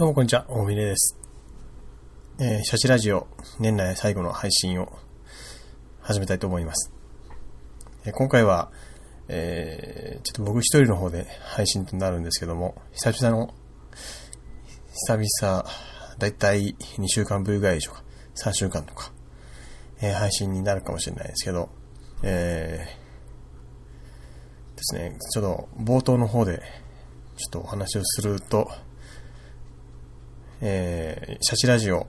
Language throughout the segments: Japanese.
どうもこんにちは、大峰です。えー、シャチラジオ、年内最後の配信を始めたいと思います。えー今回は、えー、ちょっと僕一人の方で配信となるんですけども、久々の、久々、だいたい2週間ぶりぐらいでしょうか、3週間とか、えー配信になるかもしれないですけど、えー、ですね、ちょっと冒頭の方で、ちょっとお話をすると、えー、シャチラジオ、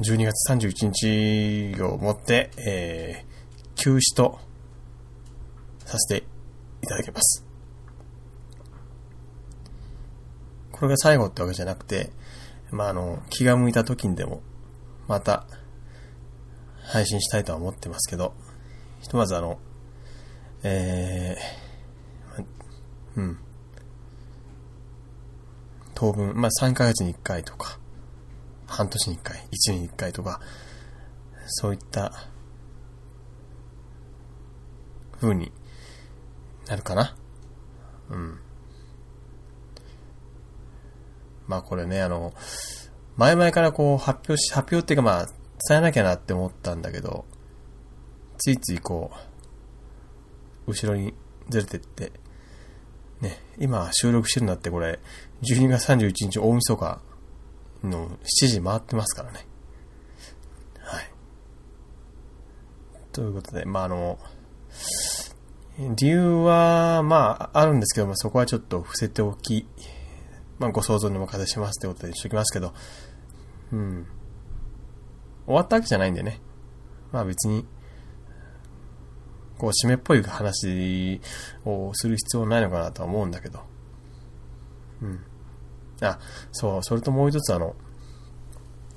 12月31日をもって、えー、休止とさせていただきます。これが最後ってわけじゃなくて、まあ、あの、気が向いた時にでも、また、配信したいとは思ってますけど、ひとまずあの、えー、うん。当分、まあ、3ヶ月に1回とか、半年に1回、1年に1回とか、そういった、風になるかな。うん。まあこれね、あの、前々からこう発表し、発表っていうかまあ、伝えなきゃなって思ったんだけど、ついついこう、後ろにずれてって、ね、今収録してるんだってこれ、12月31日大晦日の7時回ってますからね。はい。ということで、まあ、あの、理由は、まあ、あるんですけども、そこはちょっと伏せておき、まあ、ご想像にお任せしますってことでしときますけど、うん。終わったわけじゃないんでね。まあ別に、こう、締めっぽい話をする必要ないのかなとは思うんだけど。うん。あ、そう、それともう一つあの、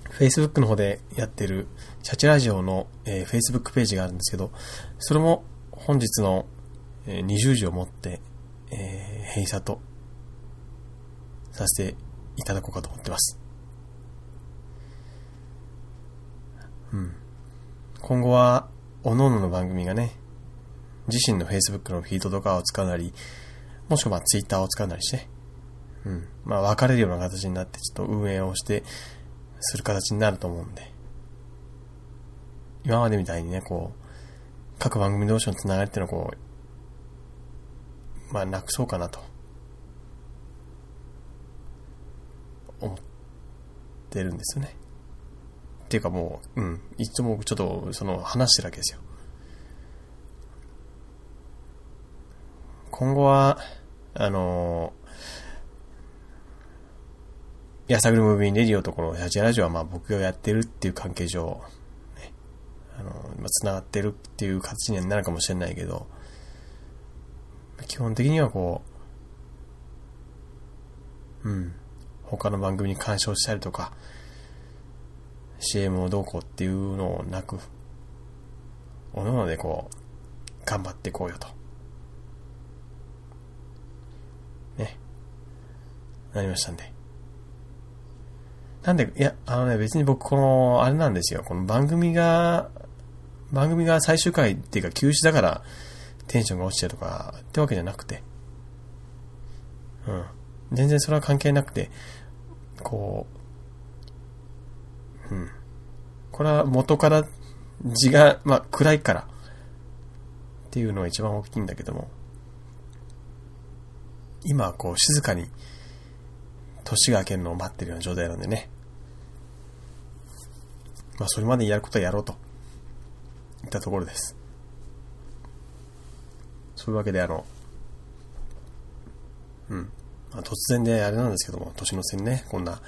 Facebook の方でやってる、チャチラジオの、えー Facebook ページがあるんですけど、それも本日の、えー20時をもって、えー閉鎖とさせていただこうかと思ってます。うん。今後は、各々の番組がね、自身の Facebook のフィードとかを使うなり、もしくは Twitter を使うなりして、うん。まあ分かれるような形になって、ちょっと運営をして、する形になると思うんで。今までみたいにね、こう、各番組同士のつながりっていうのをこう、まあなくそうかなと。思ってるんですよね。っていうかもう、うん。いつもちょっと、その、話してるわけですよ。今後は、あのー、やさぐるムービーレディオとこのシャチラジオはまあ僕がやってるっていう関係上、ね、あのー、まあ、繋がってるっていう形にはなるかもしれないけど、基本的にはこう、うん、他の番組に干渉したりとか、CM をどうこうっていうのをなく、おのおのでこう、頑張っていこうよと。ね。なりましたんで。なんで、いや、あのね、別に僕この、あれなんですよ。この番組が、番組が最終回っていうか休止だからテンションが落ちてるとかってわけじゃなくて。うん。全然それは関係なくて、こう、うん。これは元から字が、まあ、暗いからっていうのが一番大きいんだけども、今こう静かに年が明けるのを待ってるような状態なんでね。まあそれまでやることはやろうといったところです。そういうわけであの、うん。まあ、突然であれなんですけども、年の瀬にね、こんな、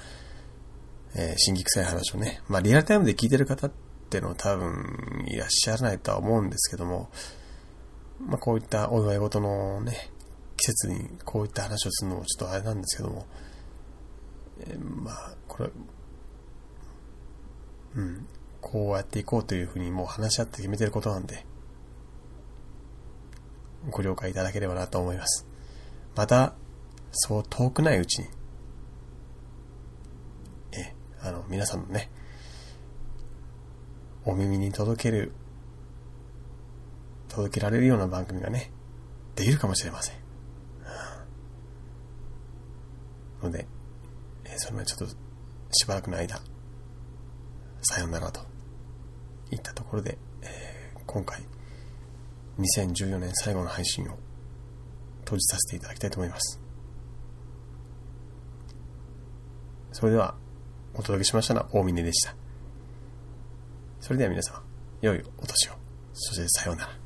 えー、新規臭い話をね、まあリアルタイムで聞いてる方ってのは多分いらっしゃらないとは思うんですけども、まあこういったお祝い事のね、季節にこういった話をするのもちょっとあれなんですけども、えまあ、これ、うん、こうやっていこうというふうにもう話し合って決めてることなんで、ご了解いただければなと思います。また、そう遠くないうちに、え、あの、皆さんのね、お耳に届ける、届けられるような番組がね、できるかもしれません。ので、えそれまでちょっとしばらくの間、さよならといったところで、えー、今回、2014年最後の配信を閉じさせていただきたいと思います。それでは、お届けしましたのは大峰でした。それでは皆様、良いお年を。そしてさようなら。